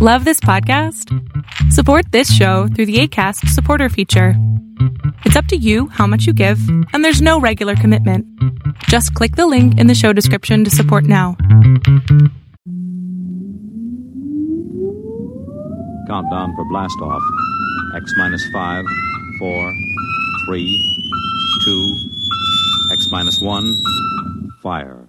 Love this podcast? Support this show through the ACAST supporter feature. It's up to you how much you give, and there's no regular commitment. Just click the link in the show description to support now. Countdown for blast off. X minus five, four, three, two, X minus one, fire.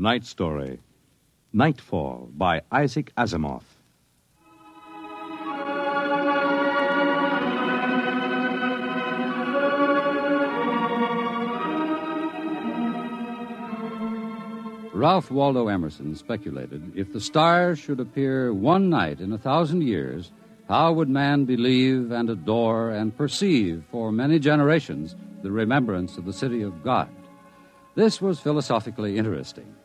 Tonight's story Nightfall by Isaac Asimov. Ralph Waldo Emerson speculated if the stars should appear one night in a thousand years, how would man believe and adore and perceive for many generations the remembrance of the city of God? This was philosophically interesting.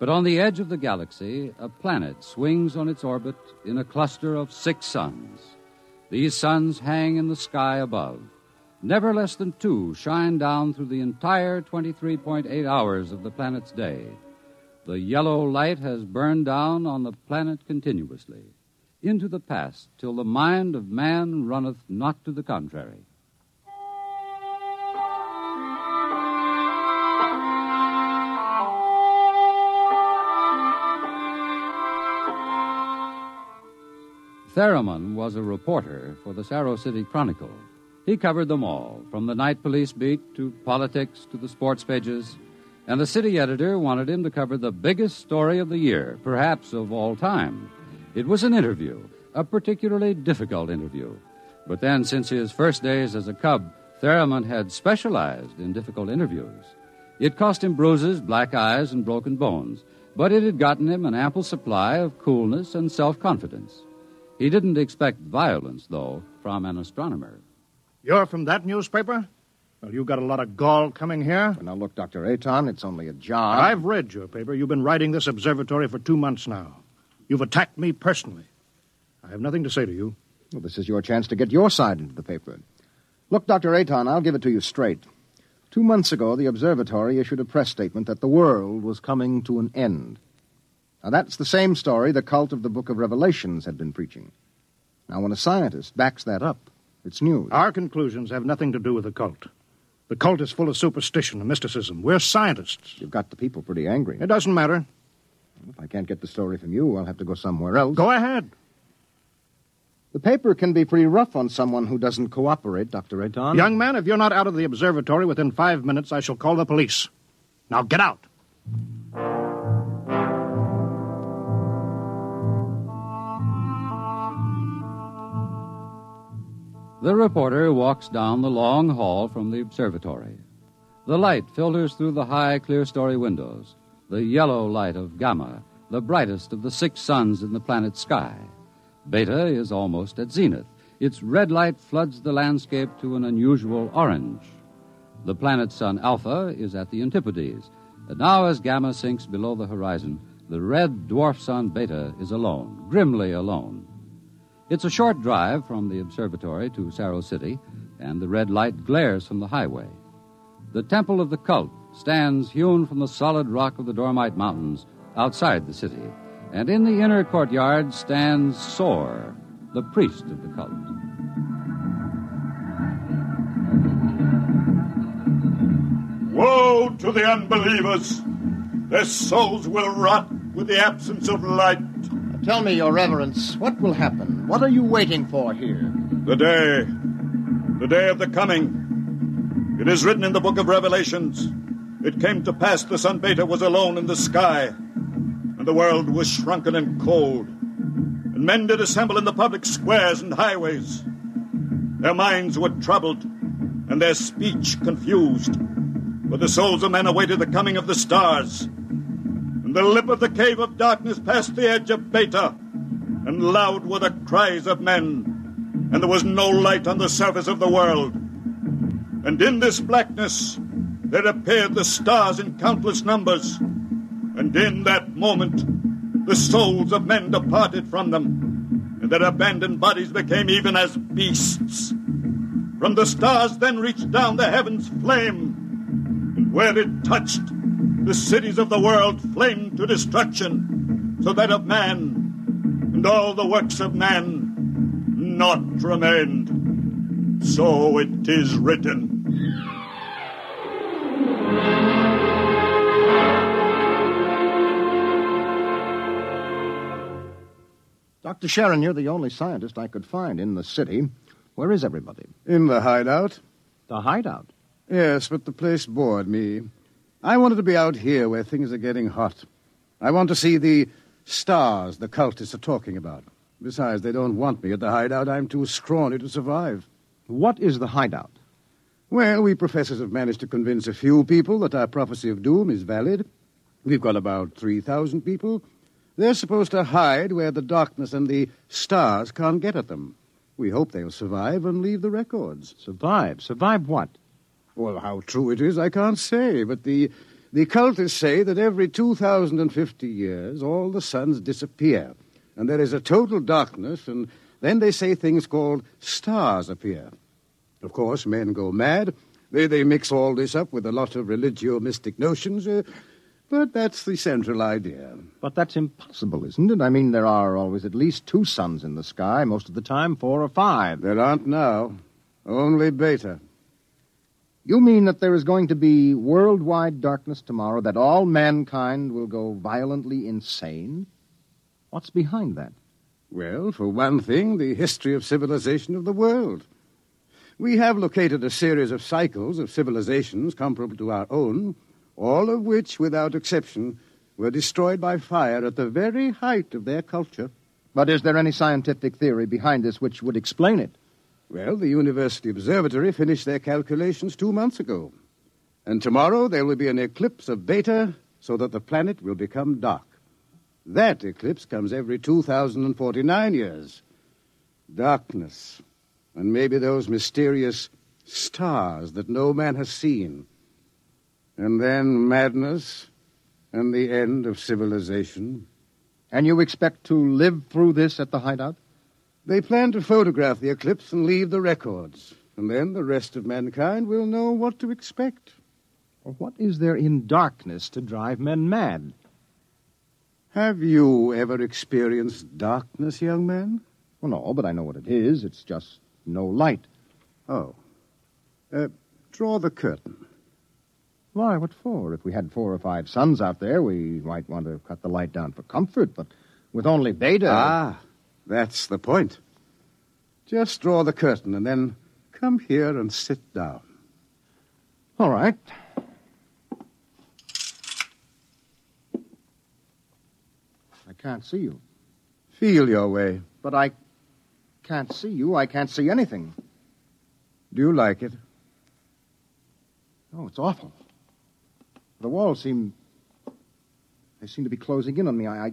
But on the edge of the galaxy, a planet swings on its orbit in a cluster of six suns. These suns hang in the sky above. Never less than two shine down through the entire 23.8 hours of the planet's day. The yellow light has burned down on the planet continuously, into the past, till the mind of man runneth not to the contrary. Theremon was a reporter for the Saro City Chronicle. He covered them all, from the night police beat to politics to the sports pages, and the city editor wanted him to cover the biggest story of the year, perhaps of all time. It was an interview, a particularly difficult interview. But then, since his first days as a cub, Theremon had specialized in difficult interviews. It cost him bruises, black eyes, and broken bones, but it had gotten him an ample supply of coolness and self confidence. He didn't expect violence, though, from an astronomer. You're from that newspaper? Well, you got a lot of gall coming here. Now, look, Dr. Aton, it's only a job. I've read your paper. You've been writing this observatory for two months now. You've attacked me personally. I have nothing to say to you. Well, this is your chance to get your side into the paper. Look, Dr. Aton, I'll give it to you straight. Two months ago, the observatory issued a press statement that the world was coming to an end. Now, that's the same story the cult of the Book of Revelations had been preaching. Now, when a scientist backs that up, it's news. Our conclusions have nothing to do with the cult. The cult is full of superstition and mysticism. We're scientists. You've got the people pretty angry. It doesn't matter. If I can't get the story from you, I'll have to go somewhere else. Go ahead. The paper can be pretty rough on someone who doesn't cooperate, Dr. Aton. Young man, if you're not out of the observatory within five minutes, I shall call the police. Now get out. The reporter walks down the long hall from the observatory. The light filters through the high, clear story windows, the yellow light of Gamma, the brightest of the six suns in the planet's sky. Beta is almost at zenith. Its red light floods the landscape to an unusual orange. The planet sun Alpha is at the antipodes, and now as Gamma sinks below the horizon, the red dwarf sun Beta is alone, grimly alone. It's a short drive from the observatory to Saro City, and the red light glares from the highway. The Temple of the Cult stands hewn from the solid rock of the Dormite Mountains outside the city, and in the inner courtyard stands Sor, the priest of the cult. Woe to the unbelievers! Their souls will rot with the absence of light. Tell me, Your Reverence, what will happen? What are you waiting for here? The day. The day of the coming. It is written in the book of Revelations. It came to pass the sun Beta was alone in the sky, and the world was shrunken and cold. And men did assemble in the public squares and highways. Their minds were troubled, and their speech confused. For the souls of men awaited the coming of the stars. The lip of the cave of darkness passed the edge of Beta, and loud were the cries of men, and there was no light on the surface of the world. And in this blackness there appeared the stars in countless numbers, and in that moment the souls of men departed from them, and their abandoned bodies became even as beasts. From the stars then reached down the heavens flame, and where it touched, the cities of the world flamed to destruction, so that of man and all the works of man naught remained. So it is written. Dr. Sheerin, you're the only scientist I could find in the city. Where is everybody? In the hideout? The hideout. Yes, but the place bored me. I wanted to be out here where things are getting hot. I want to see the stars the cultists are talking about. Besides, they don't want me at the hideout. I'm too scrawny to survive. What is the hideout? Well, we professors have managed to convince a few people that our prophecy of doom is valid. We've got about 3,000 people. They're supposed to hide where the darkness and the stars can't get at them. We hope they'll survive and leave the records. Survive? Survive what? Well, how true it is, I can't say, but the, the cultists say that every 2,050 years all the suns disappear, and there is a total darkness, and then they say things called stars appear. Of course, men go mad. They, they mix all this up with a lot of religio mystic notions, uh, but that's the central idea. But that's impossible, isn't it? I mean, there are always at least two suns in the sky, most of the time four or five. There aren't now. Only Beta. You mean that there is going to be worldwide darkness tomorrow, that all mankind will go violently insane? What's behind that? Well, for one thing, the history of civilization of the world. We have located a series of cycles of civilizations comparable to our own, all of which, without exception, were destroyed by fire at the very height of their culture. But is there any scientific theory behind this which would explain it? Well, the University Observatory finished their calculations two months ago. And tomorrow there will be an eclipse of Beta so that the planet will become dark. That eclipse comes every 2,049 years. Darkness. And maybe those mysterious stars that no man has seen. And then madness and the end of civilization. And you expect to live through this at the hideout? They plan to photograph the eclipse and leave the records. And then the rest of mankind will know what to expect. Well, what is there in darkness to drive men mad? Have you ever experienced darkness, young man? Well, no, but I know what it is. It's just no light. Oh. Uh, draw the curtain. Why, what for? If we had four or five suns out there, we might want to cut the light down for comfort, but with only Beta. Ah, that's the point. Just draw the curtain and then come here and sit down. All right. I can't see you. Feel your way. But I can't see you. I can't see anything. Do you like it? Oh, it's awful. The walls seem. They seem to be closing in on me. I, I,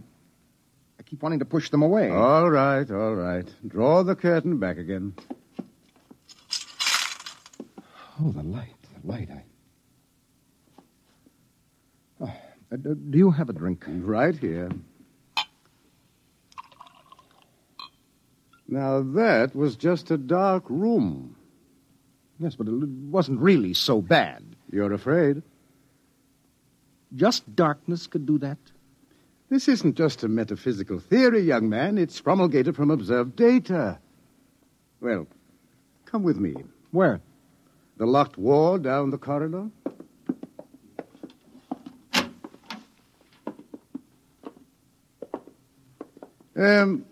keep wanting to push them away. All right, all right. Draw the curtain back again. Oh, the light, the light. I. Oh, uh, do you have a drink? Right here. Now, that was just a dark room. Yes, but it wasn't really so bad. You're afraid? Just darkness could do that? This isn't just a metaphysical theory, young man. It's promulgated from observed data. Well, come with me. Where? The locked wall down the corridor. Um,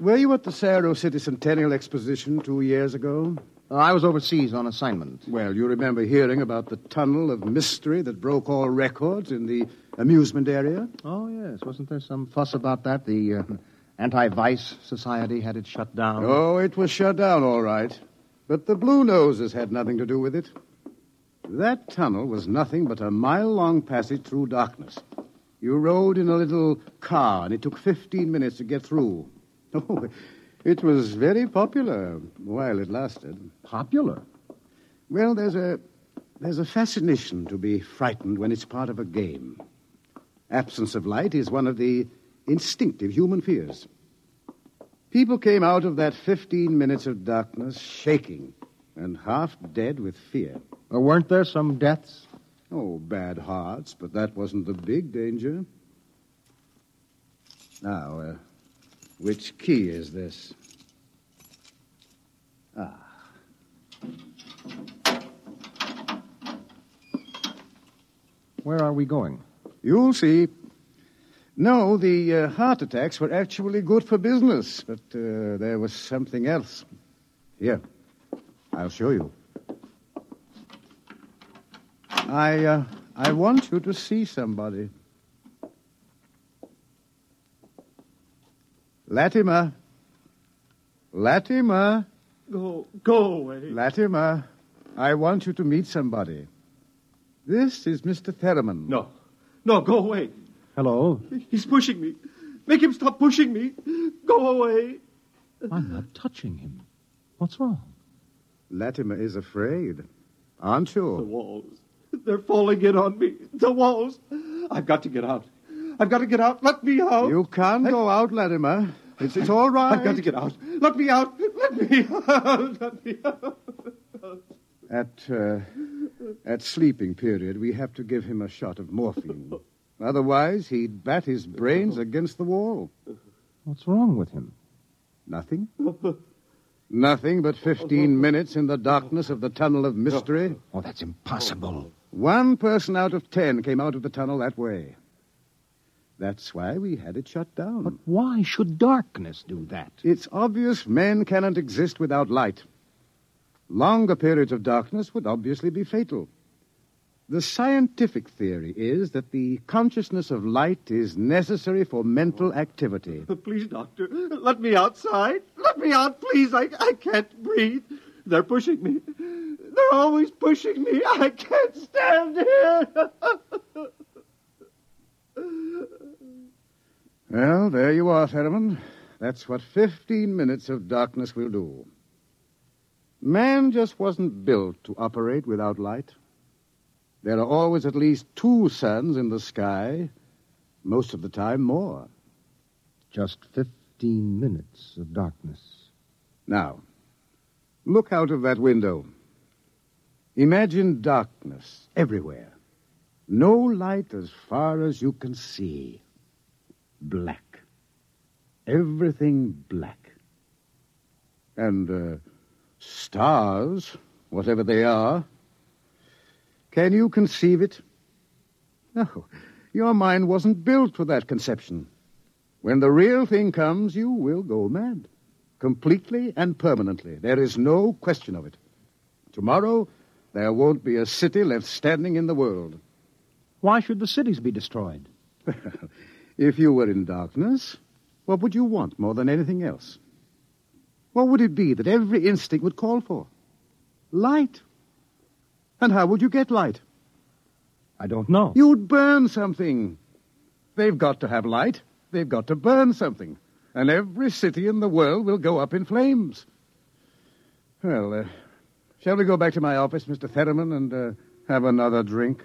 were you at the Saro City Centennial Exposition two years ago? Uh, I was overseas on assignment. Well, you remember hearing about the tunnel of mystery that broke all records in the amusement area? Oh, yes. Wasn't there some fuss about that? The uh, Anti Vice Society had it shut down. Oh, it was shut down, all right. But the Blue Noses had nothing to do with it. That tunnel was nothing but a mile long passage through darkness. You rode in a little car, and it took 15 minutes to get through. Oh, it was very popular while it lasted. Popular? Well, there's a there's a fascination to be frightened when it's part of a game. Absence of light is one of the instinctive human fears. People came out of that 15 minutes of darkness shaking and half dead with fear. Uh, weren't there some deaths? Oh, bad hearts, but that wasn't the big danger. Now, uh, which key is this? Ah. Where are we going? You'll see. No, the uh, heart attacks were actually good for business, but uh, there was something else. Here, I'll show you. I, uh, I want you to see somebody. Latimer. Latimer. Go, go away. Latimer, I want you to meet somebody. This is Mr. Theremon. No, no, go away. Hello. He's pushing me. Make him stop pushing me. Go away. I'm not touching him. What's wrong? Latimer is afraid. Aren't you? The walls. They're falling in on me. The walls. I've got to get out. I've got to get out. Let me out. You can't go out, Latimer. It's, it's all right. I've got to get out. Let me out. Let me out. Let me out. At, uh, at sleeping period, we have to give him a shot of morphine. Otherwise, he'd bat his brains against the wall. What's wrong with him? Nothing? Nothing but 15 minutes in the darkness of the tunnel of mystery. Oh, that's impossible. One person out of ten came out of the tunnel that way. That's why we had it shut down. But why should darkness do that? It's obvious men cannot exist without light. Longer periods of darkness would obviously be fatal. The scientific theory is that the consciousness of light is necessary for mental activity. Please, doctor, let me outside. Let me out, please. I, I can't breathe. They're pushing me. They're always pushing me. I can't stand here. Well, there you are, Theremon. That's what 15 minutes of darkness will do. Man just wasn't built to operate without light. There are always at least two suns in the sky, most of the time more. Just 15 minutes of darkness. Now, look out of that window. Imagine darkness everywhere. No light as far as you can see. Black. Everything black. And, uh, stars, whatever they are. Can you conceive it? No, your mind wasn't built for that conception. When the real thing comes, you will go mad. Completely and permanently. There is no question of it. Tomorrow, there won't be a city left standing in the world. Why should the cities be destroyed? if you were in darkness, what would you want more than anything else? What would it be that every instinct would call for? Light. And how would you get light? I don't know. You'd burn something. They've got to have light. They've got to burn something. And every city in the world will go up in flames. Well, uh, shall we go back to my office, Mr. Theremon, and uh, have another drink?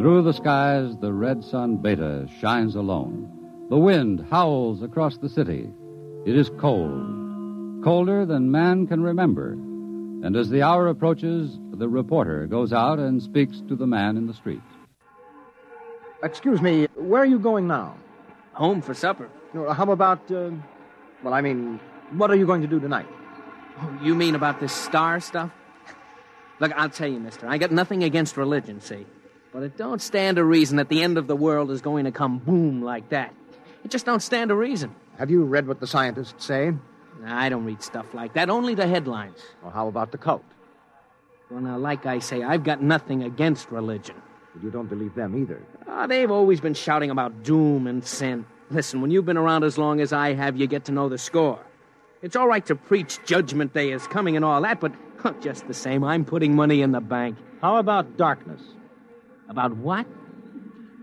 Through the skies, the red sun Beta shines alone. The wind howls across the city. It is cold, colder than man can remember. And as the hour approaches, the reporter goes out and speaks to the man in the street. Excuse me, where are you going now? Home for supper. How about, uh, well, I mean, what are you going to do tonight? Oh, you mean about this star stuff? Look, I'll tell you, mister, I got nothing against religion, see? But it don't stand to reason that the end of the world is going to come boom like that. It just don't stand to reason. Have you read what the scientists say? I don't read stuff like that, only the headlines. Or how about the cult? Well, now, like I say, I've got nothing against religion. But you don't believe them either. Ah, they've always been shouting about doom and sin. Listen, when you've been around as long as I have, you get to know the score. It's all right to preach Judgment Day is coming and all that, but huh, just the same, I'm putting money in the bank. How about darkness? About what?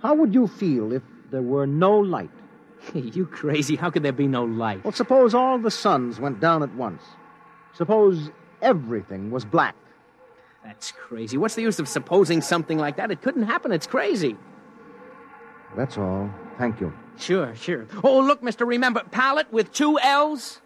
How would you feel if there were no light? you crazy. How could there be no light? Well, suppose all the suns went down at once. Suppose everything was black. That's crazy. What's the use of supposing something like that? It couldn't happen. It's crazy. That's all. Thank you. Sure, sure. Oh, look, Mr. Remember, palette with two L's?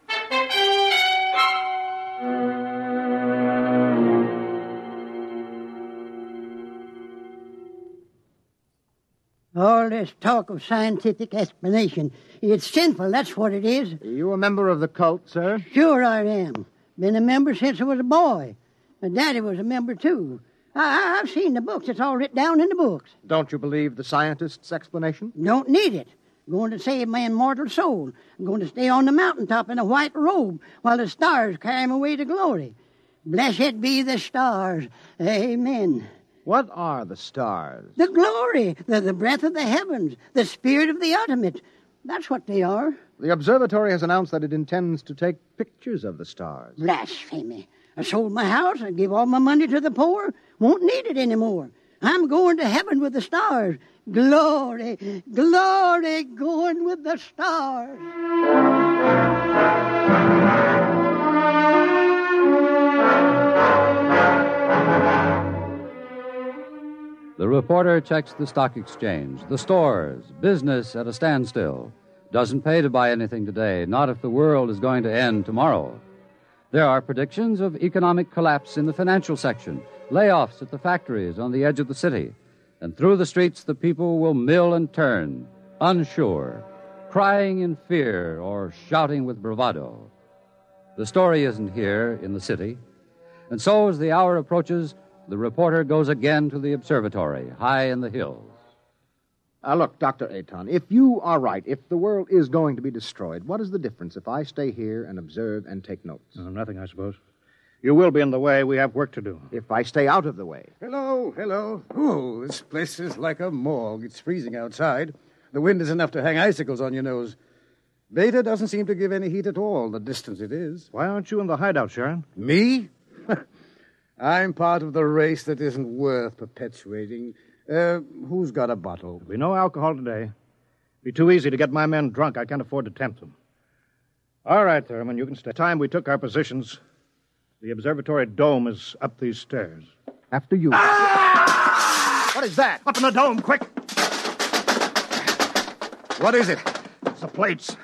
All this talk of scientific explanation. It's sinful, that's what it is. Are you a member of the cult, sir? Sure I am. Been a member since I was a boy. My daddy was a member, too. I, I've seen the books. It's all written down in the books. Don't you believe the scientists' explanation? Don't need it. I'm Going to save my immortal soul. I'm going to stay on the mountaintop in a white robe while the stars carry me away to glory. Blessed be the stars. Amen. What are the stars? The glory, the, the breath of the heavens, the spirit of the ultimate. That's what they are. The observatory has announced that it intends to take pictures of the stars. Blasphemy. I sold my house and gave all my money to the poor. Won't need it anymore. I'm going to heaven with the stars. Glory, glory, going with the stars. The reporter checks the stock exchange, the stores, business at a standstill. Doesn't pay to buy anything today, not if the world is going to end tomorrow. There are predictions of economic collapse in the financial section, layoffs at the factories on the edge of the city, and through the streets the people will mill and turn, unsure, crying in fear or shouting with bravado. The story isn't here in the city, and so as the hour approaches, the reporter goes again to the observatory, high in the hills. Uh, look, Dr. Aton, if you are right, if the world is going to be destroyed, what is the difference if I stay here and observe and take notes? Uh, nothing, I suppose. You will be in the way. We have work to do. If I stay out of the way. Hello, hello. Oh, this place is like a morgue. It's freezing outside. The wind is enough to hang icicles on your nose. Beta doesn't seem to give any heat at all, the distance it is. Why aren't you in the hideout, Sheerin? Me? I'm part of the race that isn't worth perpetuating. Uh, who's got a bottle? There'll be no alcohol today. Be too easy to get my men drunk. I can't afford to tempt them. All right, Thurman, you can stay. Time we took our positions. The observatory dome is up these stairs. After you. Ah! What is that? Up in the dome, quick! What is it? It's the plates.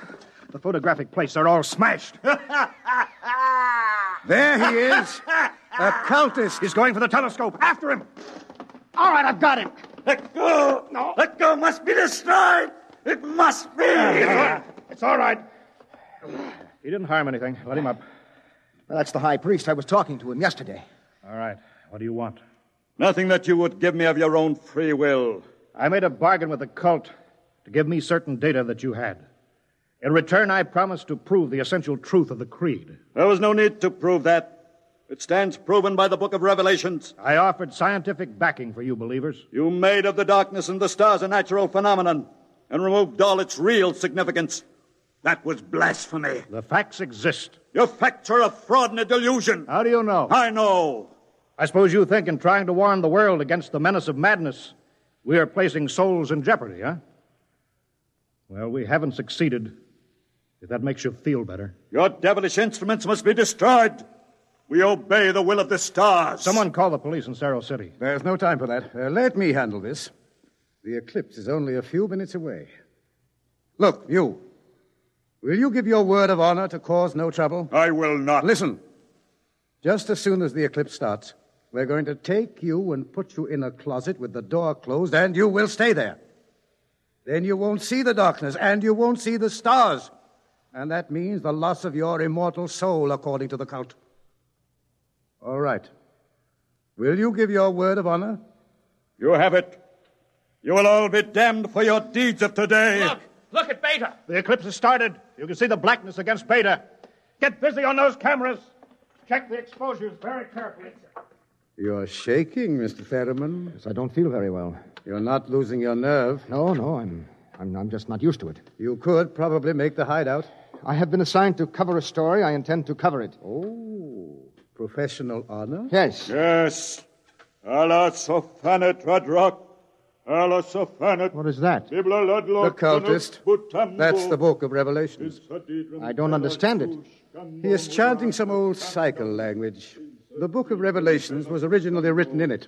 The photographic plates are all smashed. there he is. A cultist. He's going for the telescope. After him. All right, I've got him. Let go. No. Let go. Must be destroyed. It must be. Uh, it's all right. He didn't harm anything. Let him up. Well, that's the high priest. I was talking to him yesterday. All right. What do you want? Nothing that you would give me of your own free will. I made a bargain with the cult to give me certain data that you had. In return, I promised to prove the essential truth of the creed. There was no need to prove that. It stands proven by the book of Revelations. I offered scientific backing for you believers. You made of the darkness and the stars a natural phenomenon and removed all its real significance. That was blasphemy. The facts exist. Your facts are a fraud and a delusion. How do you know? I know. I suppose you think in trying to warn the world against the menace of madness, we are placing souls in jeopardy, huh? Well, we haven't succeeded. If that makes you feel better. Your devilish instruments must be destroyed. We obey the will of the stars. Someone call the police in Saro City. There's no time for that. Uh, let me handle this. The eclipse is only a few minutes away. Look, you. Will you give your word of honor to cause no trouble? I will not. Listen. Just as soon as the eclipse starts, we're going to take you and put you in a closet with the door closed, and you will stay there. Then you won't see the darkness, and you won't see the stars. And that means the loss of your immortal soul, according to the cult. All right. Will you give your word of honor? You have it. You will all be damned for your deeds of today. Look, look at Beta. The eclipse has started. You can see the blackness against Beta. Get busy on those cameras. Check the exposures very carefully. You're shaking, Mr. Ferriman. Yes, I don't feel very well. You're not losing your nerve. No, no, I'm, I'm, I'm just not used to it. You could probably make the hideout. I have been assigned to cover a story. I intend to cover it. Oh, professional honor? Yes. Yes. Allah sofanet radrock. Allah sofanet. What is that? The cultist. That's the book of Revelations. I don't understand it. He is chanting some old cycle language. The book of Revelations was originally written in it.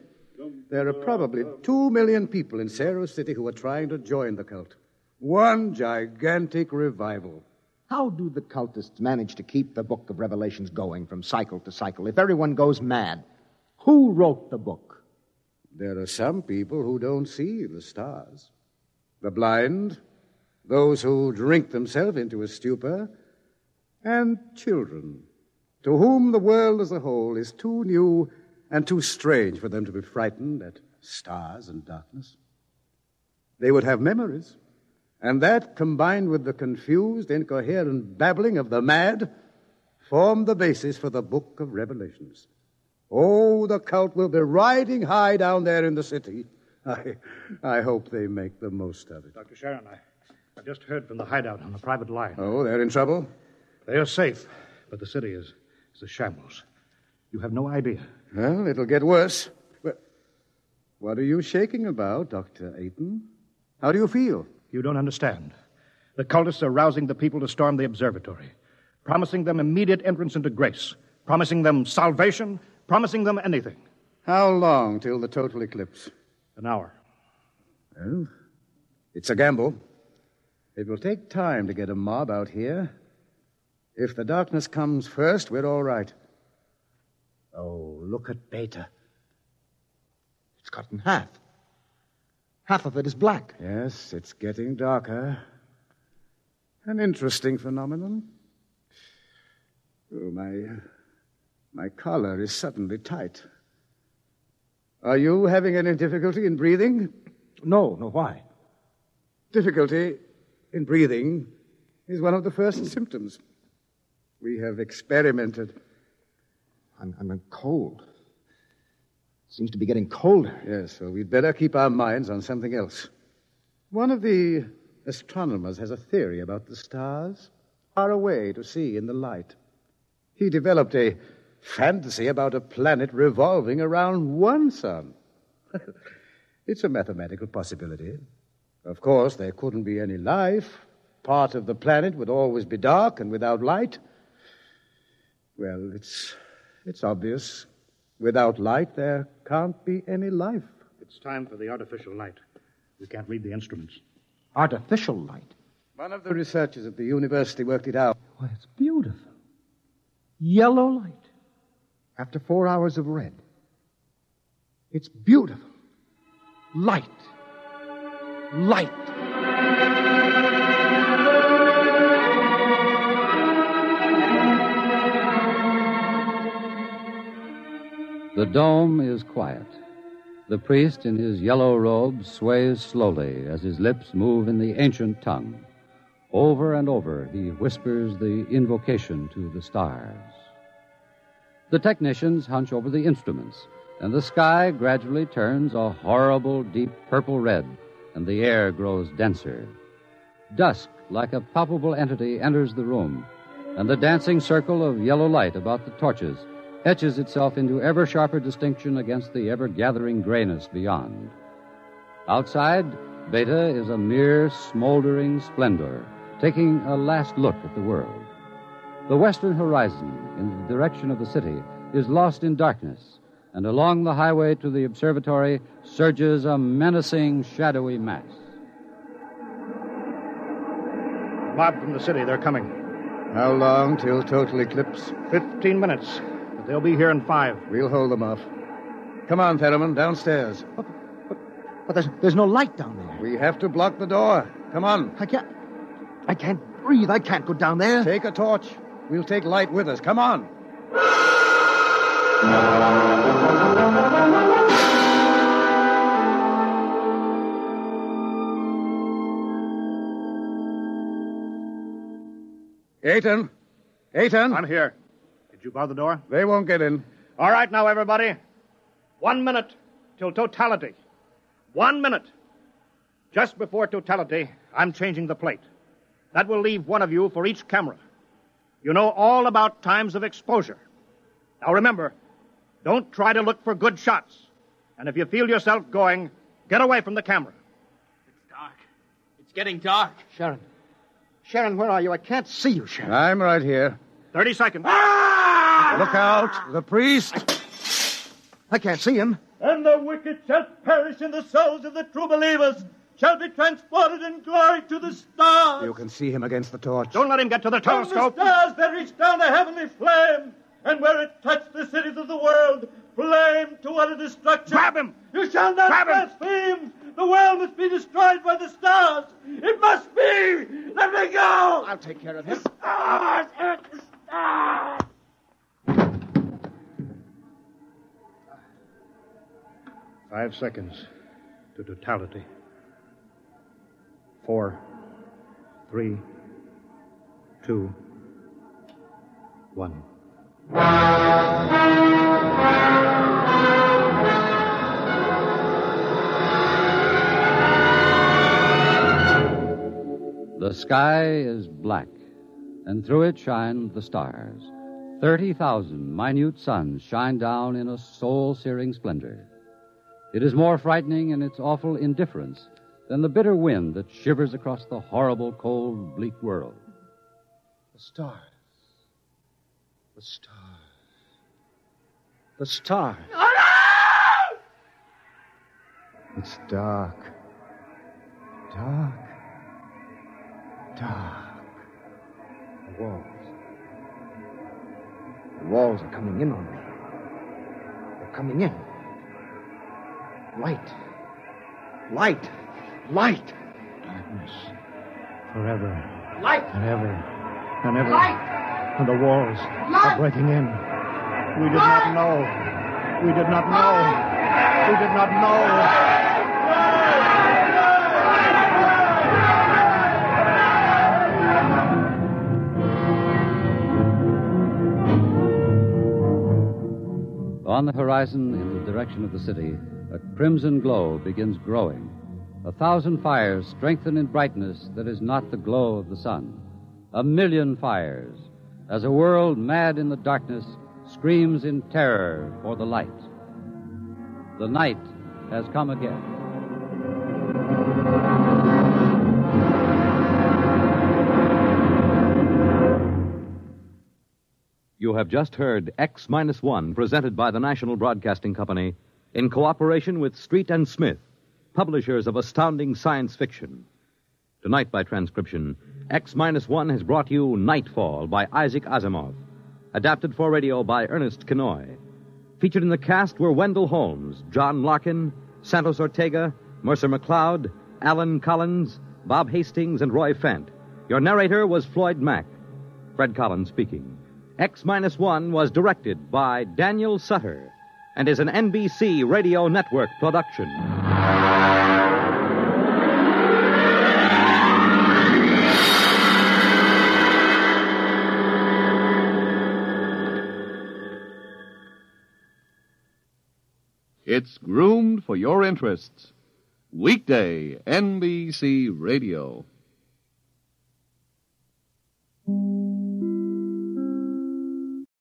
There are probably two million people in Saro City who are trying to join the cult. One gigantic revival. How do the cultists manage to keep the book of Revelations going from cycle to cycle if everyone goes mad? Who wrote the book? There are some people who don't see the stars. The blind, those who drink themselves into a stupor, and children to whom the world as a whole is too new and too strange for them to be frightened at stars and darkness. They would have memories, and that, combined with the confused, incoherent babbling of the mad, formed the basis for the book of Revelations. Oh, the cult will be riding high down there in the city. I, I hope they make the most of it. Dr. Sheerin, I, I just heard from the hideout on the private line. Oh, they're in trouble? They are safe, but the city is, is a shambles. You have no idea. Well, it'll get worse. But what are you shaking about, Dr. Aton? How do you feel? You don't understand. The cultists are rousing the people to storm the observatory, promising them immediate entrance into grace, promising them salvation, promising them anything. How long till the total eclipse? An hour. Well, it's a gamble. It will take time to get a mob out here. If the darkness comes first, we're all right. Oh, look at Beta. It's cut in half. Half of it is black. Yes, it's getting darker. An interesting phenomenon. Oh, my, my collar is suddenly tight. Are you having any difficulty in breathing? No, no, why? Difficulty in breathing is one of the first symptoms. We have experimented. I'm, I'm cold. Seems to be getting colder. Yes, so we'd better keep our minds on something else. One of the astronomers has a theory about the stars, far away to see in the light. He developed a fantasy about a planet revolving around one sun. it's a mathematical possibility. Of course, there couldn't be any life. Part of the planet would always be dark and without light. Well, it's, it's obvious. Without light, there can't be any life. It's time for the artificial light. We can't read the instruments. Artificial light? One of the researchers at the university worked it out. Why, it's beautiful. Yellow light. After four hours of red. It's beautiful. Light. Light. The dome is quiet. The priest in his yellow robe sways slowly as his lips move in the ancient tongue. Over and over, he whispers the invocation to the stars. The technicians hunch over the instruments, and the sky gradually turns a horrible deep purple red, and the air grows denser. Dusk, like a palpable entity, enters the room, and the dancing circle of yellow light about the torches etches itself into ever sharper distinction against the ever gathering grayness beyond. Outside, Beta is a mere smoldering splendor, taking a last look at the world. The western horizon, in the direction of the city, is lost in darkness, and along the highway to the observatory surges a menacing, shadowy mass. Mob from the city, they're coming. How long till total eclipse? Fifteen minutes. They'll be here in five. We'll hold them off. Come on, Fetterman, downstairs. But, but, but there's, there's no light down there. We have to block the door. Come on. I can't. I can't breathe. I can't go down there. Take a torch. We'll take light with us. Come on. Aton. Aton. I'm here. Did you bar the door? They won't get in. All right, now, everybody. One minute till totality. One minute. Just before totality, I'm changing the plate. That will leave one of you for each camera. You know all about times of exposure. Now remember, don't try to look for good shots. And if you feel yourself going, get away from the camera. It's dark. It's getting dark. Sheerin. Sheerin, where are you? I can't see you, Sheerin. I'm right here. 30 seconds. Ah! Look out! The priest! I can't see him. And the wicked shall perish in the souls of the true believers, shall be transported in glory to the stars. You can see him against the torch. Don't let him get to the From the stars there reach down a heavenly flame, and where it touched the cities of the world, flame to utter destruction. Grab him! You shall not Grab him! blaspheme! The world must be destroyed by the stars! It must be! Let me go! I'll take care of him. The Stars! At the stars! Five seconds to totality. Four, three, two, one. The sky is black, and through it shine the stars. Thirty thousand minute suns shine down in a soul searing splendor. It is more frightening in its awful indifference than the bitter wind that shivers across the horrible, cold, bleak world. The stars. The stars. The stars. It's dark. Dark. Dark. The walls. The walls are coming in on me. They're coming in. Light. Light. Light. Darkness. Forever. Light! And ever. And ever. Light! And the walls Light! are breaking in. We did not know. We did not know. We did not know. On the horizon, in the direction of the city, a crimson glow begins growing. A thousand fires strengthen in brightness that is not the glow of the sun. A million fires, as a world mad in the darkness screams in terror for the light. The night has come again. You have just heard X Minus One, presented by the National Broadcasting Company in cooperation with Street and Smith, publishers of astounding science fiction. Tonight, by transcription, X Minus One has brought you Nightfall by Isaac Asimov, adapted for radio by Ernest Kinoy. Featured in the cast were Wendell Holmes, John Larkin, Santos Ortega, Mercer McLeod, Alan Collins, Bob Hastings, and Roy Fent. Your narrator was Floyd Mack. Fred Collins speaking. X Minus One was directed by Daniel Sutter and is an NBC Radio Network production. It's groomed for your interests. Weekday, NBC Radio.